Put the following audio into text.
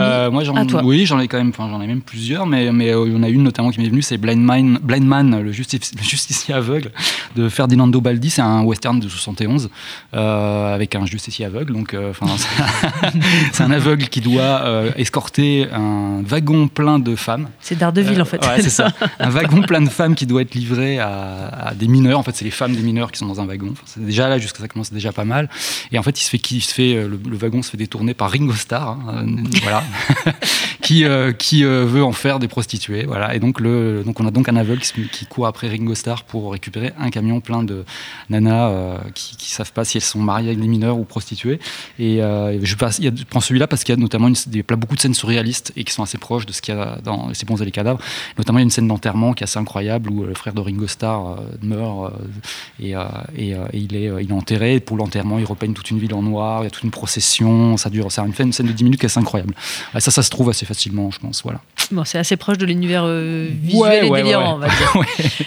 Euh, moi, j'en, oui, j'en ai quand même, enfin, j'en ai même plusieurs, mais mais euh, il y en a une notamment qui m'est venue, c'est Blind Man, Blind Man, le, justice- le justicier aveugle de Ferdinando Baldi. C'est un western de 71 euh, avec un justicier aveugle. Donc, euh, enfin, c'est- un aveugle qui doit euh, escorter un wagon plein de femmes. C'est Daredevil en fait. Ouais, c'est ça. Un wagon plein de femmes qui doit être livré à, à des mineurs. En fait, c'est les femmes des mineurs qui sont dans un wagon. Enfin, c'est déjà là, jusqu'à ça commence déjà pas mal. Et en fait, il se fait, qui se fait, le, le wagon se fait détourner par Ringo Starr, hein, euh, voilà, qui euh, euh, veut en faire des prostituées, voilà. Et donc le, donc on a donc un aveugle qui, court après Ringo Starr pour récupérer un camion plein de nanas euh, qui, qui savent pas si elles sont mariées avec des mineurs ou prostituées. Et je, a- prends celui-là parce qu'il y a notamment des, beaucoup de scènes surréalistes et qui sont assez proches de ce qu'il y a dans C'est bons et les cadavres. Notamment, il y a une scène d'enterrement qui est assez incroyable où le frère de Ringo Starr meurt et, il, est, il est enterré. Et pour l'enterrement, il repeigne toute une ville en noir, il y a toute une procession. Ça dure, c'est une, une scène de 10 minutes qui est assez incroyable. Ça, ça se trouve assez facilement, je pense. Voilà. Bon, c'est assez proche de l'univers euh, visuel Ouais, et ouais, délirant, ouais, on va dire.